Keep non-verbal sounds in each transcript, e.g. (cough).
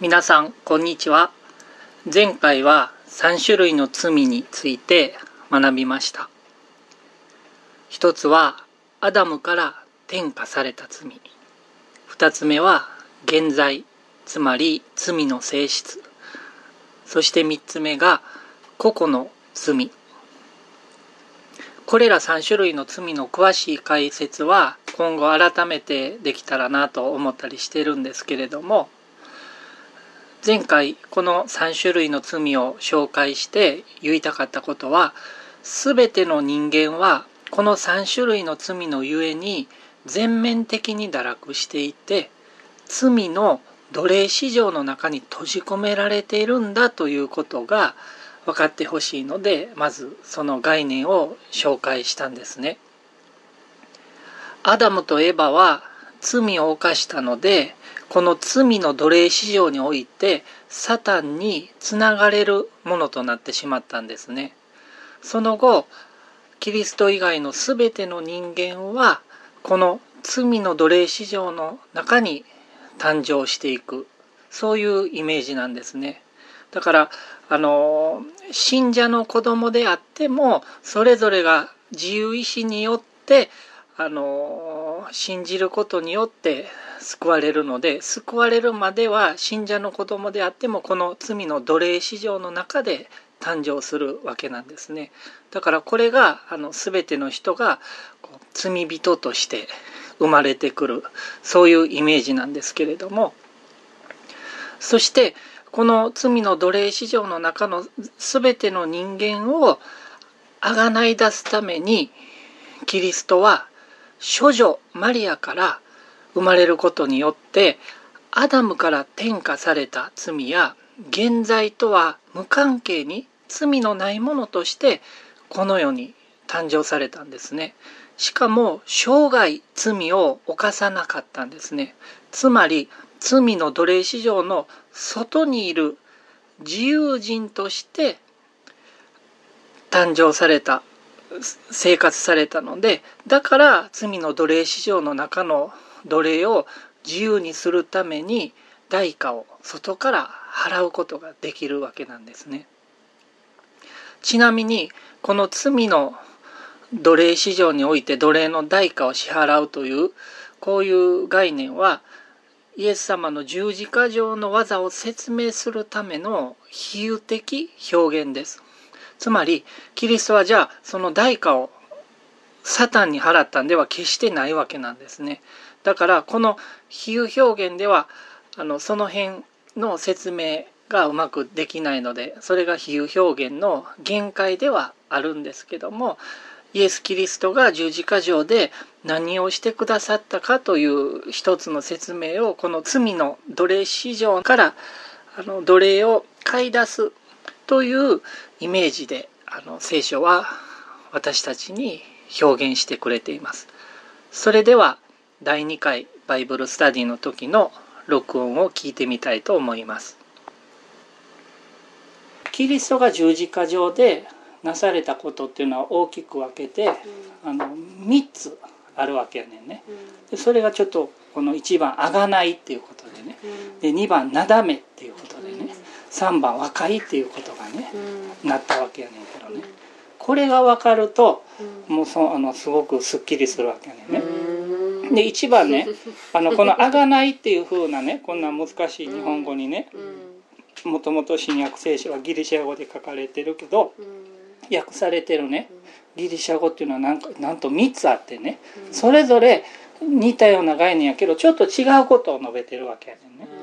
皆さんこんにちは。前回は3種類の罪について学びました。一つはアダムから転化された罪。二つ目は現在つまり罪の性質。そして三つ目が個々の罪。これら3種類の罪の詳しい解説は今後改めてできたらなと思ったりしてるんですけれども前回この3種類の罪を紹介して言いたかったことは全ての人間はこの3種類の罪のゆえに全面的に堕落していて罪の奴隷市場の中に閉じ込められているんだということが分かってほしいのでまずその概念を紹介したんですね。アダムとエバは罪を犯したのでこの罪の奴隷市場においてサタンにつながれるものとなってしまったんですね。その後キリスト以外の全ての人間はこの罪の奴隷市場の中に誕生していくそういうイメージなんですね。だからあの信者の子供であってもそれぞれが自由意志によってあの信じることによって救われるので救われるまでは信者の子供であってもこの罪の奴隷市場の中で誕生するわけなんですね。だからこれがあの全ての人が罪人として生まれてくるそういうイメージなんですけれども。そしてこの罪の奴隷市場の中の全ての人間をあがない出すためにキリストは処女マリアから生まれることによってアダムから転化された罪や現在とは無関係に罪のないものとしてこの世に誕生されたんですね。しかも生涯罪を犯さなかったんですね。つまり罪の奴隷市場の外にいる自由人として誕生された生活されたのでだから罪の奴隷市場の中の奴隷を自由にするために代価を外から払うことができるわけなんですね。ちなみにこの罪の奴隷市場において奴隷の代価を支払うというこういう概念はイエス様の十字架上の技を説明するための比喩的表現です。つまりキリストはじゃあその代価をサタンに払ったんでは決してないわけなんですね。だからこの比喩表現ではあのその辺の説明がうまくできないのでそれが比喩表現の限界ではあるんですけどもイエス・キリストが十字架上で何をしてくださったかという一つの説明をこの罪の奴隷市場からあの奴隷を買い出すというイメージであの聖書は私たちに表現してくれています。それでは第2回バイブルスタディの時の録音を聞いてみたいと思います。キリストが十字架上でなされたことっていうのは大きく分けて、うん、あの3つあるわけやねんね。でそれがちょっとこの1番「あがない」っていうことでね、で2番「なだめ」っていうことでね、3番「和解」っていうことがね、なったわけやねんけどね。これが分かると、もうそあのすごくすっきりするわけやねんね。で1番ねあのこの「あがない」っていうふうなねこんな難しい日本語にねもともと新約聖書はギリシャ語で書かれてるけど、訳されてるねギリシャ語っていうのはなんかなんと3つあってね、それぞれ似たような概念やけどちょっと違うことを述べてるわけやねんね。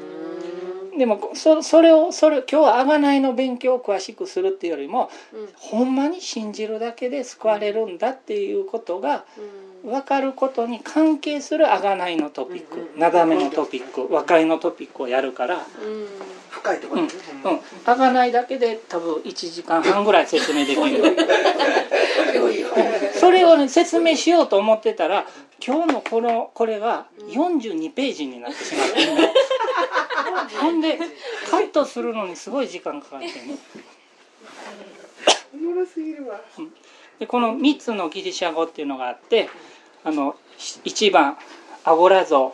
でもそそれをそれ今日は贖いの勉強を詳しくするっていうよりも、うん、ほんまに信じるだけで救われるんだっていうことが分かることに関係する贖いのトピック、うん、なだめのトピック。和解のトピックをやるから。うん。深いところ、ね、うん、うん、贖いだけで多分1時間半ぐらい説明できるそれをね説明しようと思ってたら今日のこのこれが42ページになってしまって、ね、ほん。でカットするのにすごい時間かかってねでこの3つのギリシャ語っていうのがあってあの1番アゴラ像。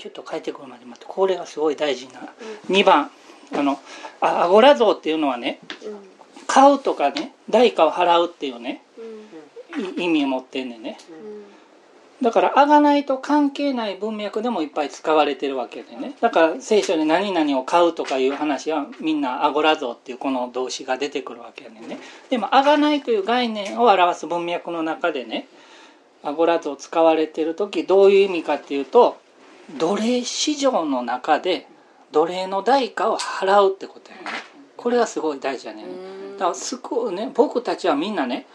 ちょっと帰ってくるまで待ってこれがすごい大事な、うん、2番あのあアゴラ像っていうのはね、うん、買うとかね代価を払うっていうね、意味を持ってんねんね、だから贖いと関係ない文脈でもいっぱい使われてるわけでね。だから聖書で何々を買うとかいう話はみんなアゴラ像っていうこの動詞が出てくるわけやね。でも贖いという概念を表す文脈の中でねアゴラ像使われてる時どういう意味かっていうと奴隷市場の中で奴隷の代価を払うってことやね。これがすごい大事やね。だからすごいね僕たちはみんなね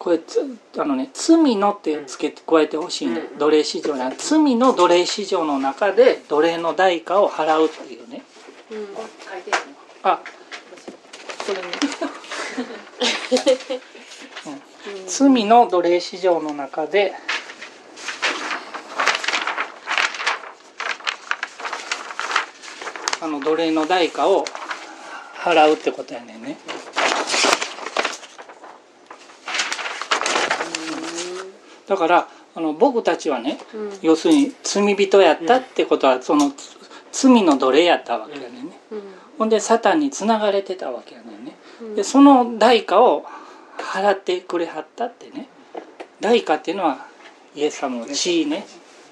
これつあのね罪のってつけ加えてほしいん。で、奴隷市場に罪の奴隷市場の中で奴隷の代価を払うっていうね、うん、あ。それね、うん、罪の奴隷市場の中であの奴隷の代価を払うってことやねんね。だからあの僕たちはね、うん、要するに罪人やったってことは、その罪の奴隷やったわけやねうん、ほんでサタンにつながれてたわけやねうん、でその代価を払ってくれはったってね。代価っていうのはイエス様の血ね。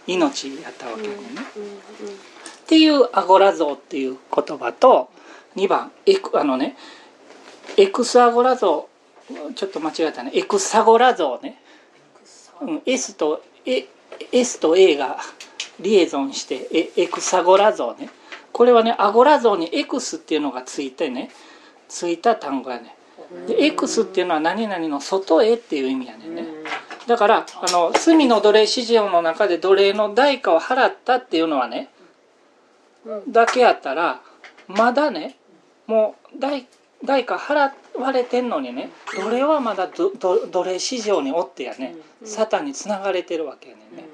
命やったわけやねんね、っていうアゴラ像っていう言葉と2番エクあのねエクスアゴラ像ちょっと間違えたね。エクサゴラ像ねうん、S と S と A がリエゾンしてエクサゴラ像ね。これはねアゴラ像に X っていうのがついてね。ついた単語やね。で X っていうのは何々の外へっていう意味やねんね。だからあの罪の奴隷市場の中で奴隷の代価を払ったっていうのはねだけやったらまだねもう代代価払われてんのにね奴隷はまだ奴隷市場におってやねサタンにつながれてるわけやねんね。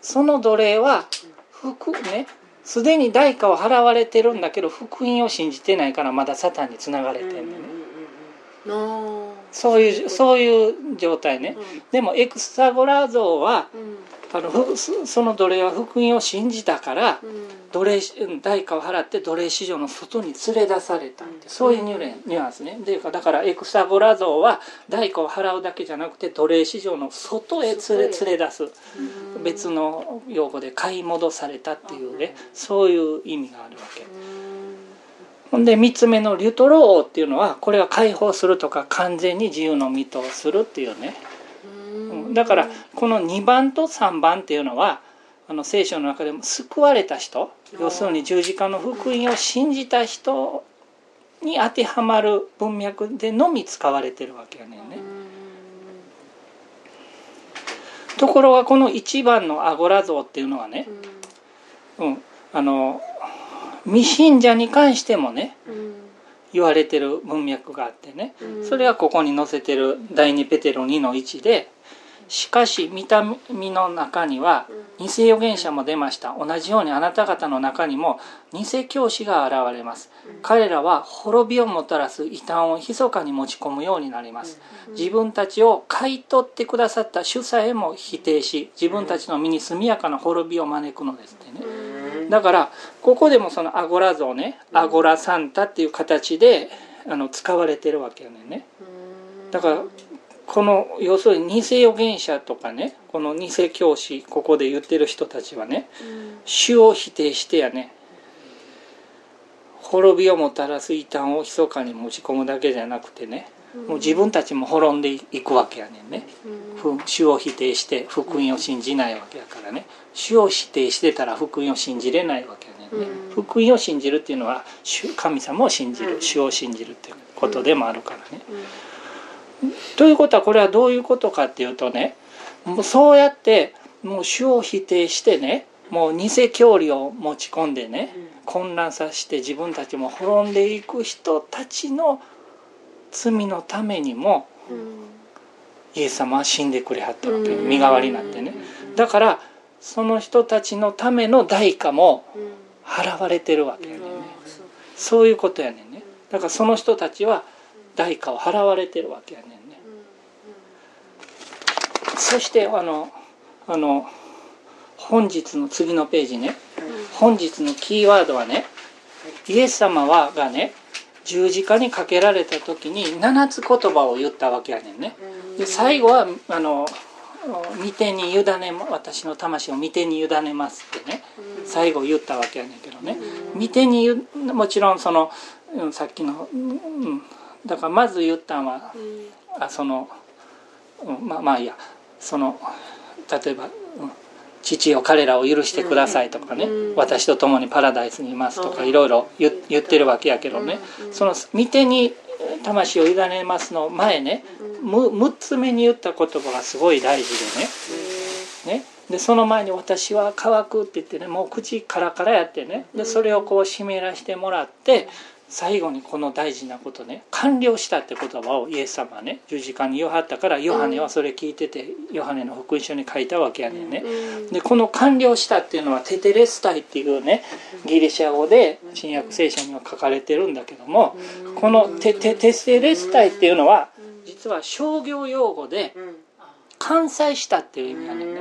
その奴隷は福ねすでに代価を払われてるんだけど福音を信じてないからまだサタンにつながれてんね。んねそういうそういう状態ね。でもエクサゴラ像はあのその奴隷は福音を信じたから、奴隷代価を払って奴隷市場の外に連れ出されたってそういうニュアンスね。でだからエクサゴラ像は代価を払うだけじゃなくて奴隷市場の外へ連れ連れ出す。別の用語で買い戻されたっていうねそういう意味があるわけ。ほん。で3つ目のリュトローっていうのはこれは解放するとか完全に自由の身とするっていうねだからこの2番と3番っていうのはあの聖書の中でも救われた人要するに十字架の福音を信じた人に当てはまる文脈でのみ使われてるわけやねんね。ところがこの1番のアゴラ像っていうのはね、うん、あの未信者に関してもね、言われてる文脈があってね、それがここに載せてる第2ペテロ2の1でしかし見た目の中には偽預言者も出ました。同じようにあなた方の中にも偽教師が現れます。彼らは滅びをもたらす異端を密かに持ち込むようになります。自分たちを買い取ってくださった主さえも否定し自分たちの身に速やかな滅びを招くのですってね。だからここでもそのアゴラ像ねアゴラサンタっていう形であの使われてるわけよね。だからこの要するに偽預言者とかねこの偽教師ここで言ってる人たちはね、うん、主を否定してやね。滅びをもたらす異端を密かに持ち込むだけじゃなくてね、うん、もう自分たちも滅んでいくわけやねんね、うん、主を否定して福音を信じないわけやからね。主を否定してたら福音を信じれないわけやねんね、福音を信じるっていうのは神様を信じる主を信じるっていうことでもあるからね。ということはこれはどういうことかっていうとねもうそうやってもう主を否定してねもう偽教理を持ち込んでね混乱させて自分たちも滅んでいく人たちの罪のためにもイエス様は死んでくれはったわけ身代わりになってね。だからその人たちのための代価も払われてるわけやね。そういうことやねんね。だからその人たちは代価を払われてるわけやねんね。そしてあのあの本日の次のページね。本日のキーワードはねイエス様はがね十字架にかけられた時に7つ言葉を言ったわけやねんね。で最後はあの御手に委ね私の魂を御手に委ねますってね最後言ったわけやねんけどね。御手にもちろんそのさっきの、うん、だからまず言ったんは、あその、うん、まあまあいいやその例えば、うん、父よ彼らを許してくださいとかね、私と共にパラダイスにいますとかいろいろ言ってる。わけやけどね、その御手に魂を委ねますの前ね、6つ目に言った言葉がすごい大事でね。ね。でその前に「私は乾く」って言ってねもう口カラカラやってね。でそれをこう湿らしてもらって最後にこの大事なことね完了したって言葉をイエス様はね十字架に言わはったからヨハネはそれ聞いててヨハネの福音書に書いたわけやねんね。でこの完了したっていうのはテテレスタイっていうねギリシャ語で新約聖書には書かれてるんだけどもこのテテテテレスタイっていうのは実は商業用語で完済したっていう意味やねんね。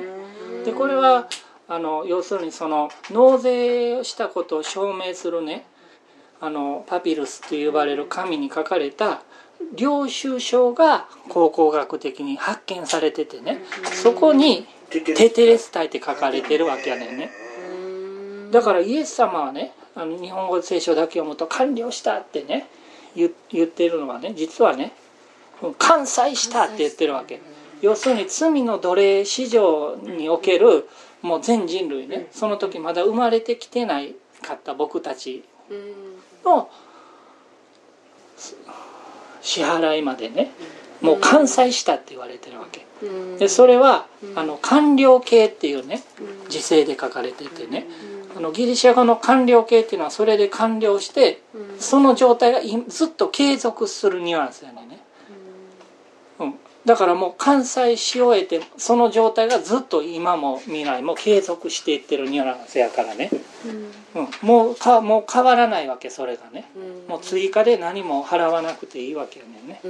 でこれはあの要するにその納税したことを証明するねあのパピルスと呼ばれる紙に書かれた領収書が考古学的に発見されててね。そこに「テテレスタイ」って書かれてるわけやねんね。だからイエス様はねあの日本語聖書だけ読むと「完了した」ってね言ってるのはね実はね「完済した」って言ってるわけ。要するに罪の奴隷史上におけるもう全人類ねその時まだ生まれてきてないかった僕たちの支払いまでねもう完済したって言われてるわけ。でそれはあの官僚系っていうね時勢で書かれててねあのギリシャ語の官僚系っていうのはそれで完了してその状態がずっと継続するニュアンスやね、ん、だからもう完済し終えてその状態がずっと今も未来も継続していってるニュアンスやからね、うん、もうかもう変わらないわけそれがね、もう追加で何も払わなくていいわけよね、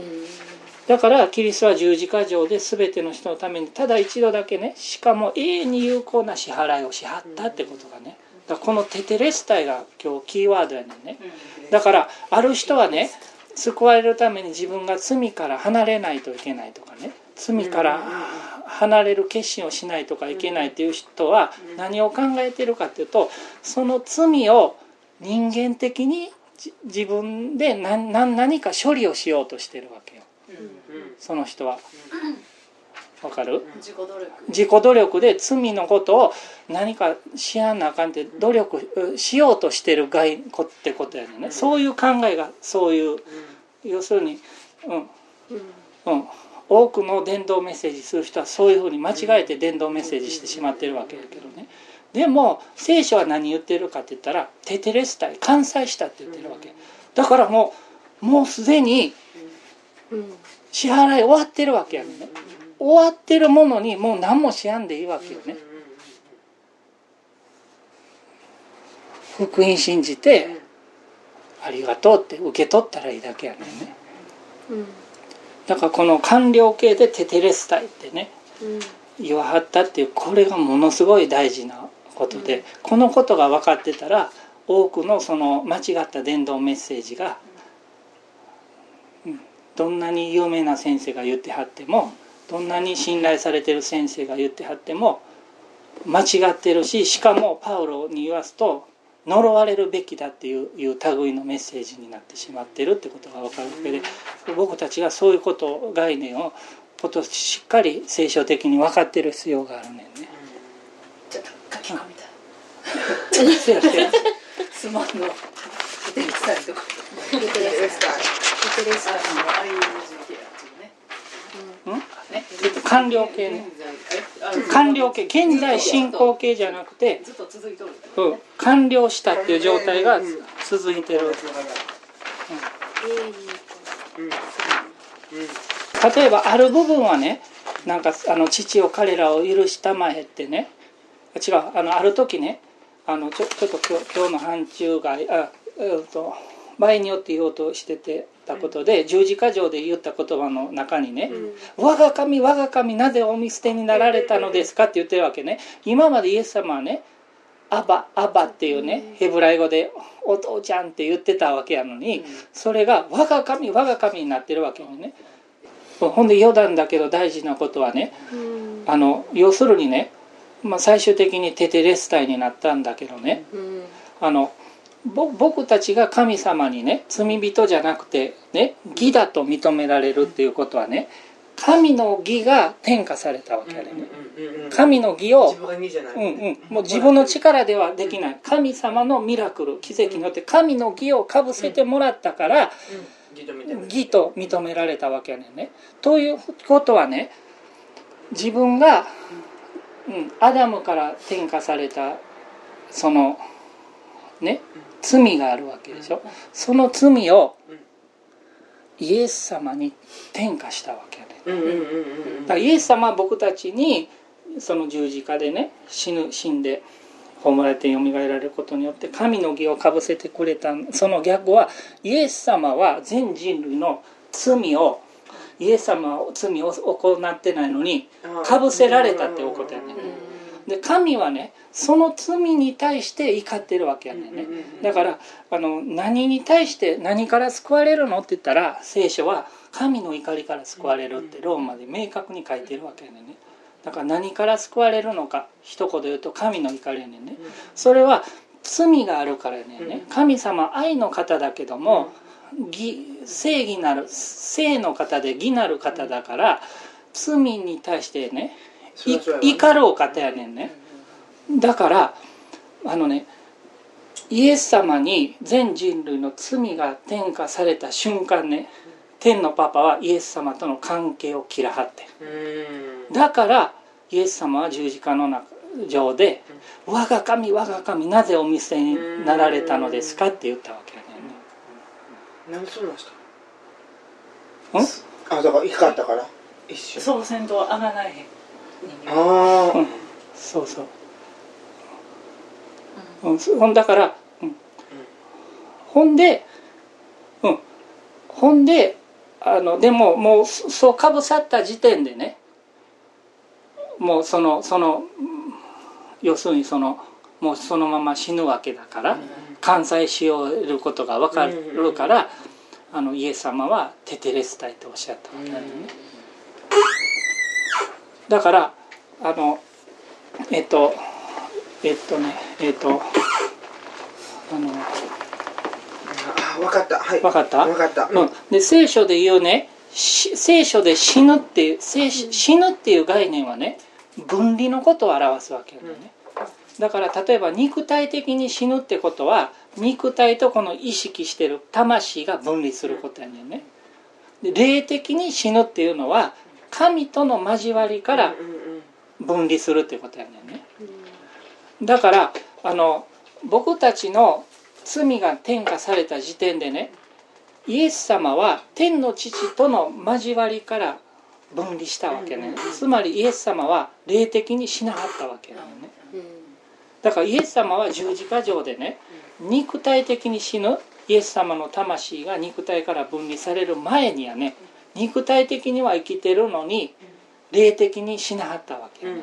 だからキリストは十字架上で全ての人のためにただ一度だけねしかも永遠に有効な支払いをしはったってことがね。だこのテテレスタイが今日キーワードやねんね。だからある人はね救われるために自分が罪から離れないといけないとかね。罪から離れる決心をしないとかいけないっていう人は何を考えてるかっていうとその罪を人間的に自分で何何か処理をしようとしてるわけよ。その人は。わかる？自己努力。自己努力で罪のことを何かしやんなあかんって努力しようとしてるがいってことやねんね、うん、そういう考えがそういう、うん、要するにうん。うん、多くの伝道メッセージする人はそういうふうに間違えて伝道メッセージしてしまってるわけやけどね。でも聖書は何言ってるかって言ったら「テテレスタイ完済した」って言ってるわけ。だからもうもうすでに支払い終わってるわけやね終わってるものにもう何もしやんでいいわけよね。福音信じてありがとうって受け取ったらいいだけやねんね、だからこの官僚系でテテレスタイってね、言わはったっていうこれがものすごい大事なことで、このことが分かってたら多くのその間違った伝道メッセージが、どんなに有名な先生が言ってはってもどんなに信頼されてる先生が言ってはっても間違ってるししかもパウロに言わすと呪われるべきだっていういう類のメッセージになってしまってるってことが分かるわけで僕たちがそういうこと概念をことしっかり聖書的に分かってる必要があるねんね。ちょっと書き込みた (laughs) い。スマホのテレビスとか？テレビスタイル。テレビスタイル。ああいう完了形ね。完了形現在進行形じゃなくて、う。ん、完了したっていう状態が続いてる、うん、例えばある部分はねなんかあの父を彼らを許したまえってね違う。あのある時ねあのちょちょっと今日今日の範疇外あ、えっと場合によって言おうとしてて。ったことで、十字架上で言った言葉の中にね「我が神我が神なぜお見捨てになられたのですか?」って言ってるわけね。今までイエス様はね「アバアバ」っていうねヘブライ語で「お父ちゃん」って言ってたわけやのにそれが「我が神我が神」になってるわけよね。ほんで余談だけど大事なことはねあの要するにね、まあ、最終的にテテレスタイになったんだけどね。あの僕たちが神様にね罪人じゃなくてね義だと認められるっていうことはね神の義が転化されたわけやね、神の義をうんうん、もう自分の力ではできない。神様のミラクル奇跡によって神の義をかぶせてもらったから義と認められたわけやねん。ね。ということはね自分が、うん、アダムから転化されたそのね罪があるわけでしょ。その罪をイエス様に転化したわけだからイエス様は僕たちにその十字架でね死ぬ死んで葬られてよみがえられることによって神の義をかぶせてくれた。その逆はイエス様は全人類の罪をイエス様は罪を行ってないのにかぶせられたっていうことやねで神はねその罪に対して怒ってるわけやねんね。だからあの何に対して何から救われるのって言ったら聖書は神の怒りから救われるってローマで明確に書いてるわけやねんね。だから何から救われるのか一言で言うと神の怒りやねんね。それは罪があるからやねんね。神様愛の方だけども義正義なる正の方で義なる方だから罪に対してね怒るお方やねんね。だからあのねイエス様に全人類の罪が転化された瞬間ね天のパパはイエス様との関係を切らはってだからイエス様は十字架の中上で「我が神我が神なぜお見せになられたのですか?」って言ったわけやねなん。でそうなんしたん？あだから怒ったから？一瞬。そうせんとあがないへんああ、うん、そうそう。うん、だから、うん、ほんで、うん、ほんであのでももうそうかぶさった時点でねもうそのその要するにそのもうそのまま死ぬわけだから、完済しようることが分かるから、あのイエス様は「テテレスタイ」とおっしゃったわけだよね。だからあのえっとえっとねえっとあのあ分かった。はい。分かった？分かった、うん、で聖書で言うね聖書で死ぬっていう死ぬっていう概念はね分離のことを表すわけよね、うん、だから例えば肉体的に死ぬってことは肉体とこの意識してる魂が分離することやねんね。で霊的に死ぬっていうのは神との交わりから分離するっていうことやねんね。だからあの僕たちの罪が転化された時点でねイエス様は天の父との交わりから分離したわけね、つまりイエス様は霊的に死なはったわけなのね、だからイエス様は十字架上でね肉体的に死ぬイエス様の魂が肉体から分離される前にはね肉体的には生きてるのに霊的に死なはったわけやね、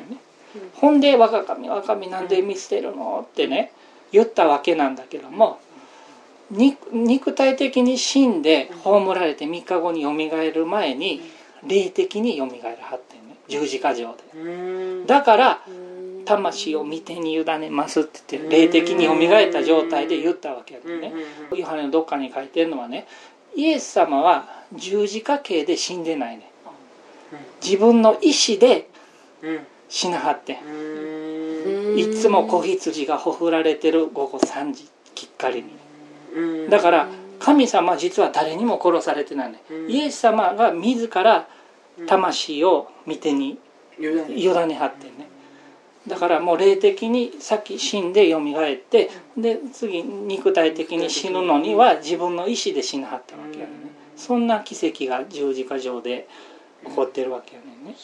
うん、ほんで「我が神我が神なんで見捨てるの?」ってね言ったわけなんだけども肉体的に死んで葬られて3日後によみがえる前に霊的によみがえるはってね。十字架上で。だから魂を見てに委ねますって言って霊的によみがえった状態で言ったわけやねヨハネのどっかに書いてるのはねイエス様は十字架刑で死んでないね。自分の意志で死なはっていつも子羊がほふられてる午後3時きっかりに。だから神様実は誰にも殺されてないね。イエス様が自ら魂を見てに委ねはってねだからもう霊的に先死んでよみがえってで次肉体的に死ぬのには自分の意志で死なはったわけやね。そんな奇跡が十字架上で起こってるわけやねんね。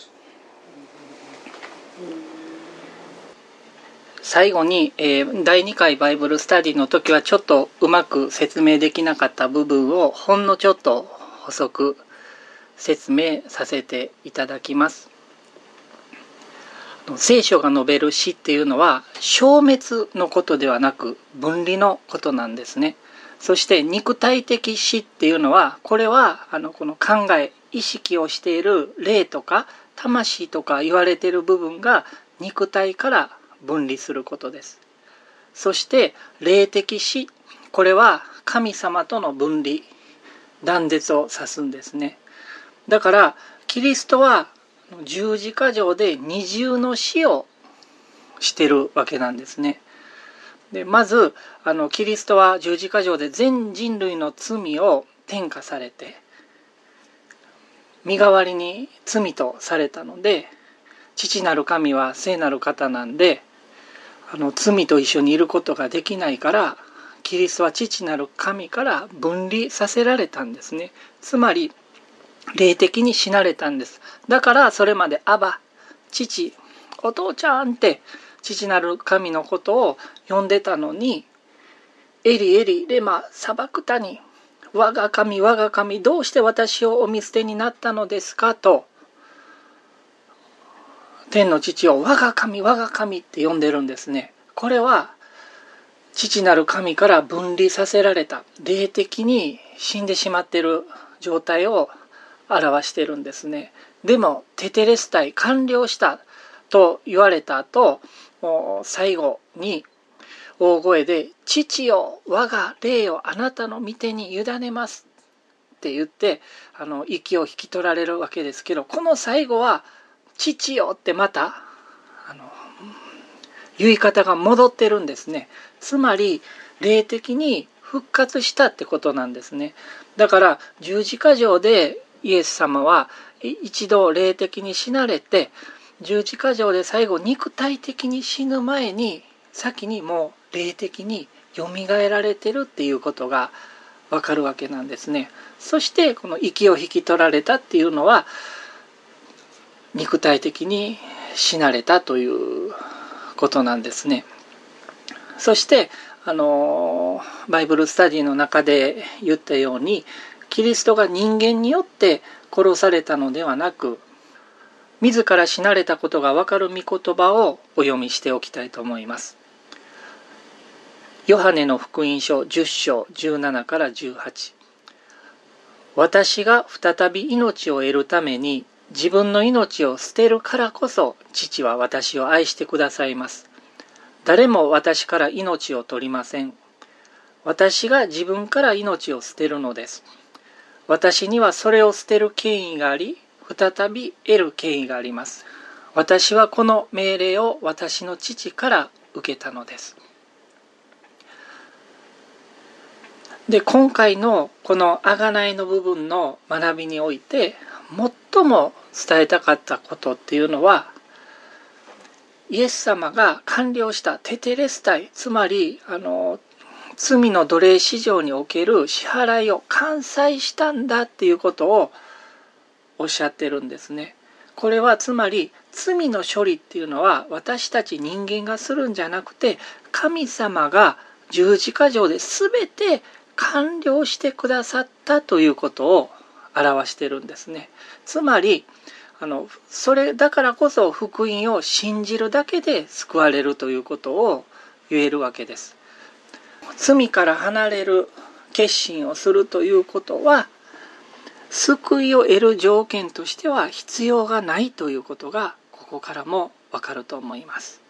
最後に、えー、第2回バイブルスタディの時はちょっとうまく説明できなかった部分をほんのちょっと補足説明させていただきます聖書が述べる死っていうのは消滅のことではなく分離のことなんですね。そして肉体的死っていうのはこれはあのこの考え意識をしている霊とか魂とか言われている部分が肉体から分離することです。そして霊的死これは神様との分離断絶を指すんですね。だからキリストは十字架上で二重の死をしてるわけなんですね。でまずあのキリストは十字架上で全人類の罪を転嫁されて身代わりに罪とされたので父なる神は聖なる方なんであの罪と一緒にいることができないからキリストは父なる神から分離させられたんですね。つまり霊的に死なれたんです。だからそれまで「アバ父お父ちゃん」って父なる神のことを呼んでたのに「エリエリレマ砂漠谷我が神我が神どうして私をお見捨てになったのですか?」と天の父を我が神我が神って呼んでるんですね。これは父なる神から分離させられた霊的に死んでしまってる状態を表してるんですね。でもテテレス隊完了したと言われた後最後に大声で「父よ我が霊をあなたの御手に委ねます」って言ってあの息を引き取られるわけですけどこの最後は「父よ」ってまたあの言い方が戻ってるんですね。つまり霊的に復活したってことなんですね。だから十字架上でイエス様は一度霊的に死なれて十字架上で最後肉体的に死ぬ前に先にもう霊的によみがえられてるっていうことがわかるわけなんですね。そしてこの息を引き取られたっていうのは肉体的に死なれたということなんですね。そしてあのバイブルスタディの中で言ったようにキリストが人間によって殺されたのではなく自ら死なれたことがわかる御言葉をお読みしておきたいと思います。ヨハネの福音書10章17から18私が再び命を得るために自分の命を捨てるからこそ父は私を愛してくださいます。誰も私から命を取りません。私が自分から命を捨てるのです。私にはそれを捨てる権威があり再び得る権威があります。私はこの命令を私の父から受けたのです。で今回のこの贖いの部分の学びにおいて最も伝えたかったことっていうのはイエス様が完了したテテレスタイつまりあの罪の奴隷市場における支払いを完済したんだっていうことをおっしゃってるんですね。これはつまり罪の処理っていうのは私たち人間がするんじゃなくて神様が十字架上で全て完了してくださったということを表してるんですね。つまりあのそれだからこそ福音を信じるだけで救われるということを言えるわけです。罪から離れる決心をするということは救いを得る条件としては必要がないということがここからもわかると思います。